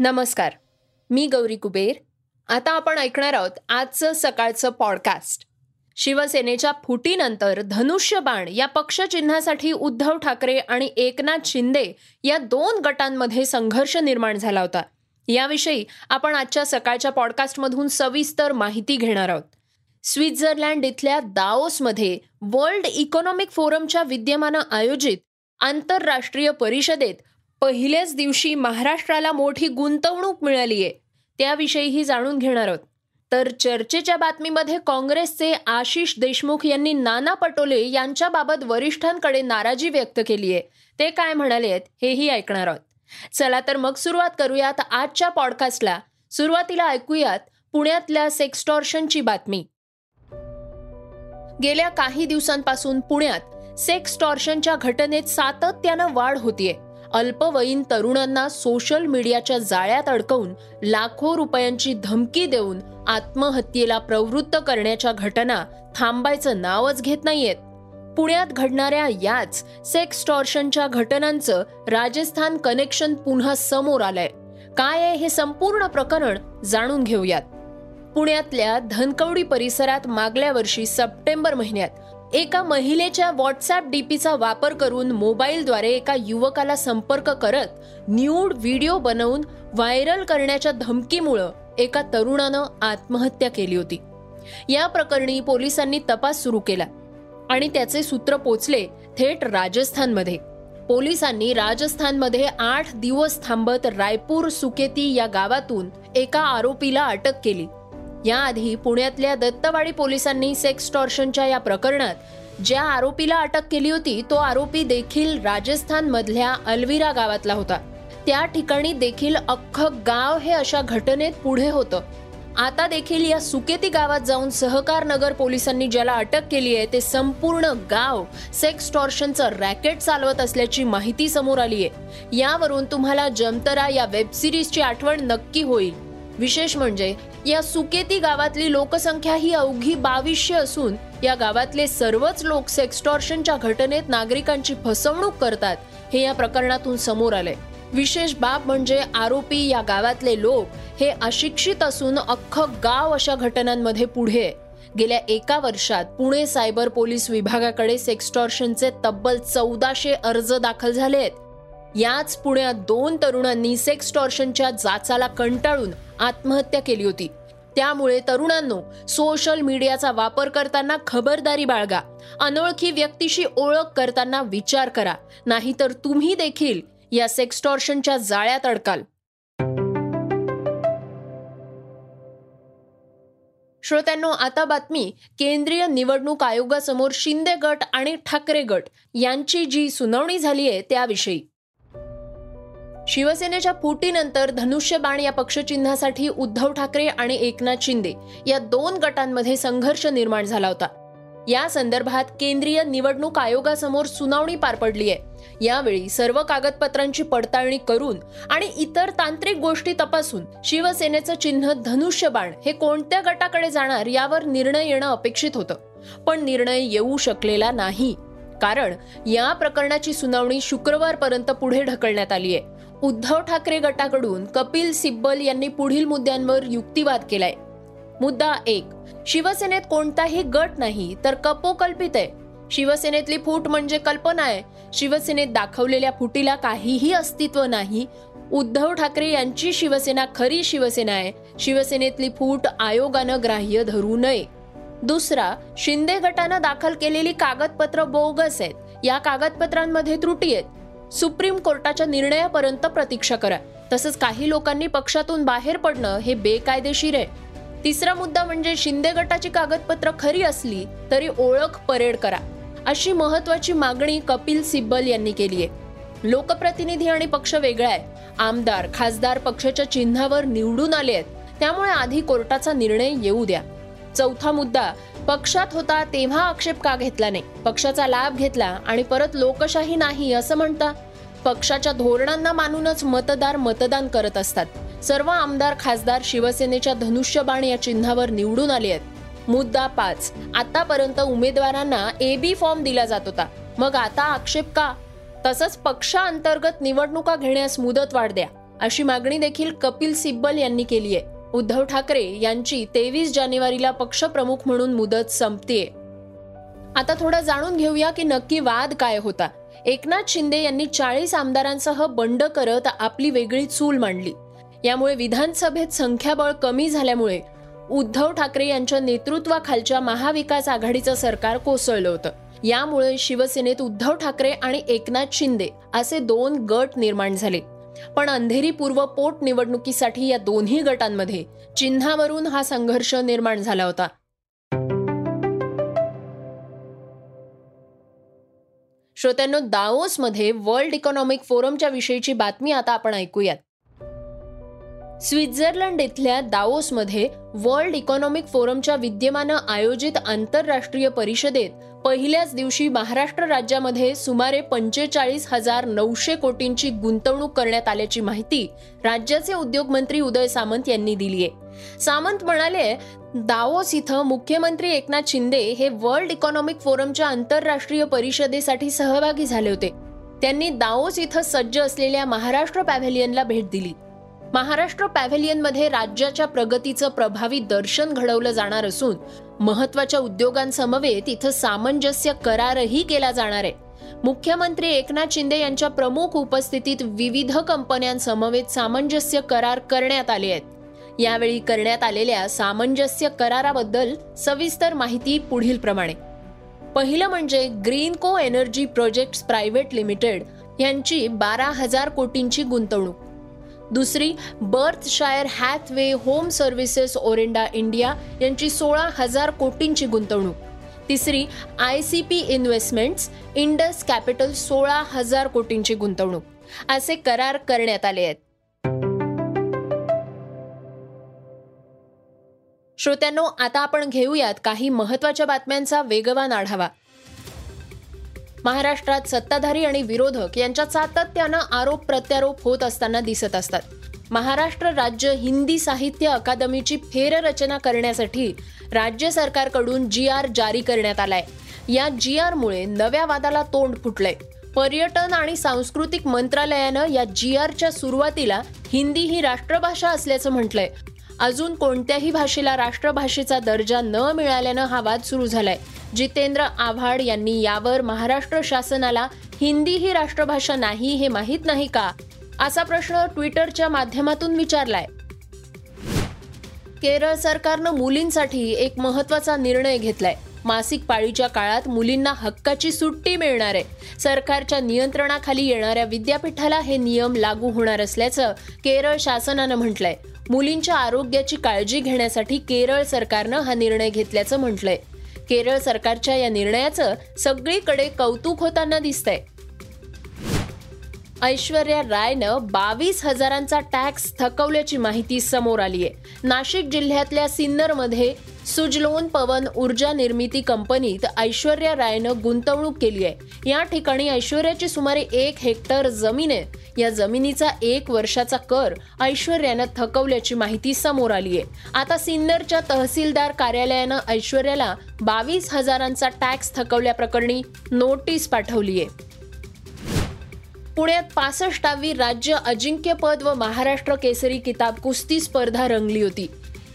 नमस्कार मी गौरी कुबेर. आता आपण ऐकणार आहोत आजचं सकाळचं पॉडकास्ट शिवसेनेच्या फुटीनंतर धनुष्यबाण या पक्षचिन्हासाठी उद्धव ठाकरे आणि एकनाथ शिंदे या दोन गटांमध्ये संघर्ष निर्माण झाला होता. याविषयी आपण आजच्या सकाळच्या पॉडकास्टमधून सविस्तर माहिती घेणार आहोत. स्वित्झर्लंड इथल्या दाओसमध्ये वर्ल्ड इकॉनॉमिक फोरमच्या विद्यमानं आयोजित आंतरराष्ट्रीय परिषदेत पहिल्याच दिवशी महाराष्ट्राला मोठी गुंतवणूक मिळाली आहे त्याविषयीही जाणून घेणार आहोत. तर चर्चेच्या बातमीमध्ये काँग्रेसचे आशिष देशमुख यांनी नाना पटोले यांच्याबाबत वरिष्ठांकडे नाराजी व्यक्त केली आहे ते काय म्हणाले आहेत हेही ऐकणार आहोत. चला तर मग सुरुवात करूयात आजच्या पॉडकास्टला. सुरुवातीला ऐकूयात पुण्यातल्या सेक्स्टॉर्शनची बातमी. गेल्या काही दिवसांपासून पुण्यात सेक्स्टॉर्शनच्या घटनेत सातत्यानं वाढ होतीये. अल्पवयीन तरुणांना सोशल मीडियाच्या जाळ्यात अडकवून लाखो रुपयांची धमकी देऊन आत्महत्येला प्रवृत्त करण्याच्या घटना थांबायचं नावच घेत नाहीयेत. पुण्यात घडणाऱ्या याच सेक्स टॉर्शनच्या घटनांचं राजस्थान कनेक्शन पुन्हा समोर आलंय. काय आहे हे संपूर्ण प्रकरण जाणून घेऊयात. पुण्यातल्या धनकवडी परिसरात मागल्या वर्षी सप्टेंबर महिन्यात एका महिलेच्या व्हॉट्सअप डीपीचा वापर करून मोबाईलद्वारे एका युवकाला संपर्क करत न्यूड व्हिडिओ बनवून व्हायरल करण्याच्या धमकीमुळं एका तरुणानं आत्महत्या केली होती. या प्रकरणी पोलिसांनी तपास सुरू केला आणि त्याचे सूत्र पोचले थेट राजस्थानमध्ये. पोलिसांनी राजस्थानमध्ये आठ दिवस थांबत रायपूर सुकेती या गावातून एका आरोपीला अटक केली. याआधी पुण्यातल्या दत्तवाडी पोलिसांनी सेक्स टॉर्शनच्या या प्रकरणात ज्या आरोपीला अटक केली होती तो आरोपी देखील राजस्थान मधल्या गावातला होता. त्या ठिकाणी देखील अख्खं गाव हे अशा घटनेत पुढे होतं. आता देखील या सुकेती गावात जाऊन सहकार नगर पोलिसांनी ज्याला अटक केली आहे ते संपूर्ण गाव सेक्स टॉर्शनचं रॅकेट चालवत असल्याची माहिती समोर आली आहे यावरून तुम्हाला जमतरा या वेबसिरीजची आठवण नक्की होईल. विशेष म्हणजे या सुकेती गावातली लोकसंख्या ही अवघी बावीसशे असून या गावातले सर्वच लोक सेक्स्टॉर्शनच्या घटनेत नागरिकांची फसवणूक करतात हे या प्रकरणातून समोर आले विशेष बाब म्हणजे आरोपी या गावातले लोक हे अशिक्षित असून अख्खं गाव अशा घटनांमध्ये पुढे गेल्या एका वर्षात पुणे सायबर पोलीस विभागाकडे सेक्स्टॉर्शनचे तब्बल चौदाशे अर्ज दाखल झाले आहेत. याच पुण्यात दोन तरुणांनी सेक्स्टॉर्शनच्या जाचाला कंटाळून आत्महत्या केली होती. त्यामुळे तरुणांनो सोशल मीडियाचा वापर करताना खबरदारी बाळगा. अनोळखी व्यक्तीशी ओळख करताना विचार करा. नाहीतर तुम्ही देखील या सेक्स्टॉर्शनच्या जाळ्यात अडकाल. श्रोत्यांनो आता बातमी. केंद्रीय निवडणूक आयोगासमोर शिंदे गट आणि ठाकरे गट यांची जी सुनावणी झाली आहे त्याविषयी. शिवसेनेच्या फुटीनंतर धनुष्यबाण या पक्षचिन्हासाठी उद्धव ठाकरे आणि एकनाथ शिंदे या दोन गटांमध्ये संघर्ष निर्माण झाला होता. या संदर्भात केंद्रीय निवडणूक आयोगासमोर सुनावणी पार पडली आहे. यावेळी सर्व कागदपत्रांची पडताळणी करून आणि इतर तांत्रिक गोष्टी तपासून शिवसेनेचं चिन्ह धनुष्यबाण हे कोणत्या गटाकडे जाणार यावर निर्णय येणं अपेक्षित होतं. पण निर्णय येऊ शकलेला नाही. कारण या प्रकरणाची सुनावणी शुक्रवारपर्यंत पुढे ढकलण्यात आली आहे. उद्धव ठाकरे गटाकडून कपिल सिब्बल यांनी पुढील मुद्द्यांवर युक्तिवाद केलाय. मुद्दा एक शिवसेनेत कोणताही गट नाही तर कपोकल्पित आहे. शिवसेनेतली फूट म्हणजे कल्पना आहे. शिवसेनेत दाखवलेल्या फुटीला काहीही अस्तित्व नाही. उद्धव ठाकरे यांची शिवसेना खरी शिवसेना आहे. शिवसेनेतली फूट आयोगानं ग्राह्य धरू नये. दुसरा शिंदे गटानं दाखल केलेली कागदपत्र बोगस आहेत. या कागदपत्रांमध्ये त्रुटी आहेत. सुप्रीम कोर्टाच्या निर्णयापर्यंत प्रतीक्षा करा. तसंच काही लोकांनी पक्षातून बाहेर पडणं हे बेकायदेशीर आहे. तिसरा मुद्दा म्हणजे शिंदे गटाची कागदपत्र खरी असली तरी ओळख परेड करा. अशी महत्वाची मागणी कपिल सिब्बल यांनी केली आहे. लोकप्रतिनिधी आणि पक्ष वेगळा आहे. आमदार खासदार पक्षाच्या चिन्हावर निवडून आले आहेत. त्यामुळे आधी कोर्टाचा निर्णय येऊ द्या. चौथा मुद्दा पक्षात होता तेव्हा आक्षेप का घेतला नाही? पक्षाचा लाभ घेतला आणि परत लोकशाही नाही असं म्हणता? पक्षाच्या धोरणांना मानूनच मतदार मतदान करत असतात. सर्व आमदार खासदार शिवसेनेच्या धनुष्यबाण या चिन्हावर निवडून आले आहेत. मुद्दा पाच आतापर्यंत उमेदवारांना ए बी फॉर्म दिला जात होता. मग आता आक्षेप का? तसंच पक्षांतर्गत निवडणुका घेण्यास मुदत वाढ द्या अशी मागणी देखील कपिल सिब्बल यांनी केली आहे. उद्धव ठाकरे यांची तेवीस जानेवारीला पक्षप्रमुख म्हणून मुदत संपतेय. आता थोडं जाणून घेऊया की नक्की वाद काय होता. एकनाथ शिंदे यांनी चाळीस आमदारांसह बंड करत आपली वेगळी चूल मांडली. यामुळे विधानसभेत संख्याबळ कमी झाल्यामुळे उद्धव ठाकरे यांच्या नेतृत्वाखालच्या महाविकास आघाडीचं सरकार कोसळलं होतं. यामुळे शिवसेनेत उद्धव ठाकरे आणि एकनाथ शिंदे असे दोन गट निर्माण झाले. पण अंधेरी पूर्व पोट निवडणुकीसाठी या दोन्ही गटांमध्ये चिन्हावरून हा संघर्ष निर्माण झाला होता. श्रोत्यांनो दाओसमध्ये वर्ल्ड इकॉनॉमिक फोरमच्या विषयीची बातमी आता आपण ऐकूयात. स्वित्झर्लंड इथल्या दाओसमध्ये वर्ल्ड इकॉनॉमिक फोरमच्या विद्यमानं आयोजित आंतरराष्ट्रीय परिषदेत पहिल्याच दिवशी महाराष्ट्र राज्यामध्ये सुमारे पंचेचाळीस हजार नऊशे कोटींची गुंतवणूक करण्यात आल्याची माहिती राज्याचे उद्योगमंत्री उदय सामंत यांनी दिली आहे सामंत म्हणाले दावोस इथं मुख्यमंत्री एकनाथ शिंदे हे वर्ल्ड इकॉनॉमिक फोरमच्या आंतरराष्ट्रीय परिषदेसाठी सहभागी झाले होते. त्यांनी दावोस इथं सज्ज असलेल्या महाराष्ट्र पॅव्हेलियनला भेट दिली. महाराष्ट्र पॅव्हेलियनमध्ये राज्याच्या प्रगतीचं प्रभावी दर्शन घडवलं जाणार असून महत्त्वाच्या उद्योगांसमवेत इथं सामंजस्य करारही केला जाणार आहे. मुख्यमंत्री एकनाथ शिंदे यांच्या प्रमुख उपस्थितीत विविध कंपन्यांसमवेत सामंजस्य करार करण्यात आले आहेत. यावेळी करण्यात आलेल्या सामंजस्य कराराबद्दल सविस्तर माहिती पुढील प्रमाणे. पहिलं म्हणजे ग्रीन को एनर्जी प्रोजेक्ट्स प्रायव्हेट लिमिटेड यांची बारा हजार कोटींची गुंतवणूक. दुसरी Berkshire Hathaway home services Orenda India यांची सोळा हजार कोटींची गुंतवणूक. तिसरी I C P investments Indus capital सोळा हजार कोटींची गुंतवणूक. असे करार करण्यात आले आहेत. श्रोत्यांनो आता आपण घेऊयात काही महत्त्वाच्या बातम्यांचा वेगवान आढावा. महाराष्ट्रात सत्ताधारी आणि विरोधक यांच्यात सातत्यानं आरोप प्रत्यारोप होत असताना दिसत असतात. महाराष्ट्र राज्य हिंदी साहित्य अकादमीची फेररचना करण्यासाठी राज्य सरकारकडून जी आर जारी करण्यात आलाय. या जी आरमुळे नव्या वादाला तोंड फुटलंय. पर्यटन आणि सांस्कृतिक मंत्रालयानं या जी आरच्या सुरुवातीला हिंदी ही राष्ट्रभाषा असल्याचं म्हटलंय. अजून कोणत्याही भाषेला राष्ट्रभाषेचा दर्जा न मिळाल्यानं हा वाद सुरू झालाय. जितेंद्र आव्हाड यांनी यावर महाराष्ट्र शासनाला हिंदी ही राष्ट्रभाषा नाही हे माहीत नाही का? असा प्रश्न ट्विटरच्या माध्यमातून विचारलाय. केरळ सरकारनं मुलींसाठी एक महत्त्वाचा निर्णय घेतलाय. मासिक पाळीच्या काळात मुलींना हक्काची सुट्टी मिळणार आहे. सरकारच्या नियंत्रणाखाली येणाऱ्या विद्यापीठाला हे नियम लागू होणार असल्याचं केरळ शासनानं म्हटलंय. मुलींच्या आरोग्याची काळजी घेण्यासाठी केरळ सरकारनं हा निर्णय घेतल्याचं म्हटलंय. केरळ सरकारच्या या निर्णयाचं सगळीकडे कौतुक होताना दिसतंय. ऐश्वर्या रायनं बावीस हजारांचा टॅक्स थकवल्याची माहिती समोर आली आहे नाशिक जिल्ह्यातल्या सिन्नरमध्ये सुजलोन पवन ऊर्जा निर्मिती कंपनीत ऐश्वर्या रायनं गुंतवणूक केली आहे. या ठिकाणी ऐश्वर्याची सुमारे एक हेक्टर जमीन आहे. या जमिनीचा एक वर्षाचा कर ऐश्वर्यानं थकवल्याची माहिती समोर आली आहे. आता सिन्नरच्या तहसीलदार कार्यालयानं ऐश्वर्याला बावीस हजारांचा टॅक्स थकवल्याप्रकरणी नोटीस पाठवली आहे. पुण्यात पासष्टावी राज्य अजिंक्यपद व महाराष्ट्र केसरी किताब कुस्ती स्पर्धा रंगली होती.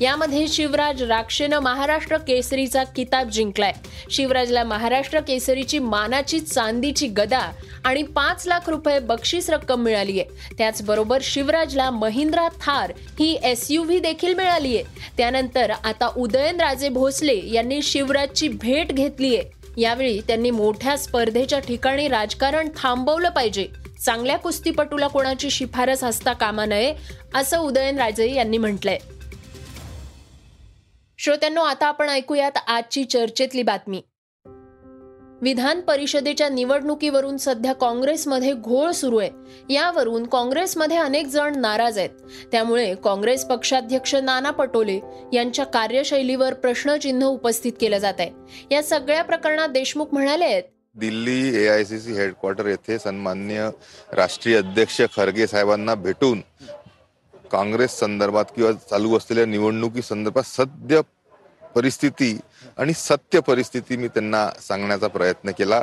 यामध्ये शिवराज राक्षेनं महाराष्ट्र केसरीचा किताब जिंकलाय. शिवराजला महाराष्ट्र केसरीची मानाची चांदीची गदा आणि पाच लाख रुपये बक्षीस रक्कम मिळाली आहे त्याचबरोबर शिवराजला महिंद्रा थार ही एस यू व्ही देखील मिळाली आहे त्यानंतर आता उदयनराजे भोसले यांनी शिवराजची भेट घेतली आहे यावेळी त्यांनी मोठ्या स्पर्धेच्या ठिकाणी राजकारण थांबवलं पाहिजे. चांगल्या कुस्तीपटूला कोणाची शिफारस असता कामा नये असं उदयनराजे यांनी म्हटलंय. श्रोत्यांनो आता आपण ऐकूयात आजची चर्चेतली बातमी. विधान परिषदेच्या निवडणुकीवरून सध्या काँग्रेसमध्ये घोळ सुरू आहे. यावरून काँग्रेसमध्ये अनेक जण नाराज आहेत. त्यामुळे काँग्रेस पक्षाध्यक्ष नाना पटोले यांच्या कार्यशैलीवर प्रश्नचिन्ह उपस्थित केलं जात आहे. या सगळ्या प्रकरणात देशमुख म्हणाले आहेत. Delhi A I C C headquarter येथे सन्मान्य राष्ट्रीय अध्यक्ष खरगे साहेबांना भेटून काँग्रेस संदर्भात किंवा चालू असलेल्या निवडणुकी संदर्भात सद्य परिस्थिती आणि सत्य परिस्थिती मी त्यांना सांगण्याचा प्रयत्न केला.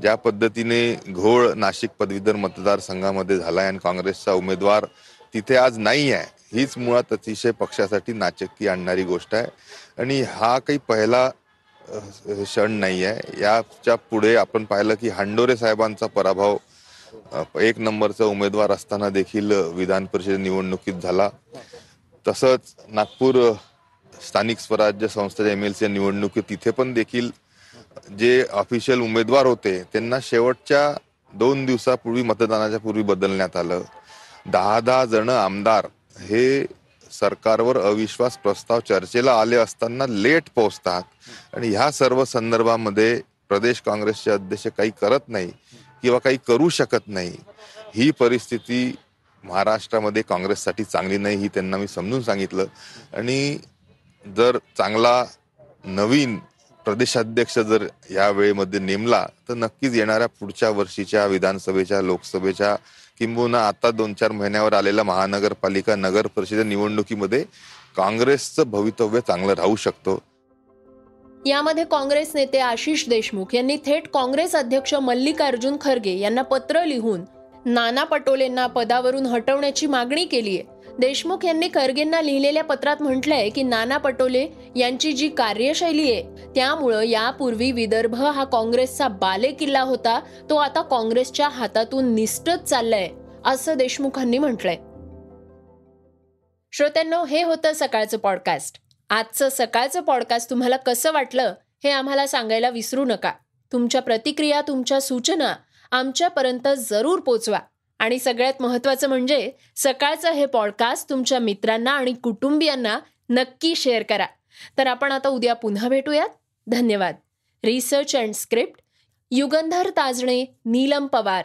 ज्या पद्धतीने घोळ नाशिक पदवीधर मतदारसंघामध्ये झालाय आणि काँग्रेसचा उमेदवार तिथे आज नाही आहे हीच मुळात अतिशय पक्षासाठी नाचक्की आणणारी गोष्ट आहे. आणि हा काही पहिला क्षण नाही आहे याच्यापुढे आपण पाहिलं की हांडोरे साहेबांचा पराभव एक नंबरचा उमेदवार असताना देखील विधान परिषद निवडणुकीत झाला. तसंच नागपूर स्थानिक स्वराज्य संस्थेच्या एम एल सी निवडणुकीत तिथे पण देखील जे ऑफिशियल उमेदवार होते त्यांना शेवटच्या दोन दिवसापूर्वी मतदानाच्या पूर्वी बदलण्यात आलं. दहा दहा जण आमदार हे सरकारवर अविश्वास प्रस्ताव चर्चेला आले असताना लेट पोहोचतात. आणि ह्या सर्व संदर्भामध्ये प्रदेश काँग्रेसचे अध्यक्ष काही करत नाही. किंवा काही करू शकत नाही ही परिस्थिती महाराष्ट्रामध्ये काँग्रेससाठी चांगली नाही ही त्यांना मी समजून सांगितलं. आणि जर चांगला नवीन प्रदेशाध्यक्ष जर या वेळेमध्ये नेमला तर नक्कीच येणाऱ्या पुढच्या वर्षीच्या विधानसभेच्या लोकसभेच्या किंबहुना आता दोन चार महिन्यावर आलेल्या महानगरपालिका नगर परिषद निवडणुकीमध्ये काँग्रेसचं भवितव्य चांगलं राहू शकतो. यामध्ये काँग्रेस नेते आशिष देशमुख यांनी थेट काँग्रेस अध्यक्ष मल्लिकार्जुन खरगे यांना पत्र लिहून नाना पटोलेंना पदावरून हटवण्याची मागणी केली आहे. देशमुख यांनी खरगेंना लिहिलेल्या पत्रात म्हटलंय की नाना पटोले यांची जी कार्यशैली आहे त्यामुळं यापूर्वी विदर्भ हा काँग्रेसचा बालेकिल्ला होता तो आता काँग्रेसच्या हातातून निष्ठच चाललाय असं देशमुखांनी म्हटलंय. श्रोत्यांनो हे होतं सकाळचं पॉडकास्ट आजचं सकाळचं पॉडकास्ट तुम्हाला कसं वाटलं हे आम्हाला सांगायला विसरू नका. तुमच्या प्रतिक्रिया तुमच्या सूचना आमच्यापर्यंत जरूर पोचवा. आणि सगळ्यात महत्त्वाचं म्हणजे सकाळचं हे पॉडकास्ट तुमच्या मित्रांना आणि कुटुंबियांना नक्की शेअर करा. तर आपण आता उद्या पुन्हा भेटूयात. धन्यवाद. Research and script Yugandhar Tajne Neelam Pawar.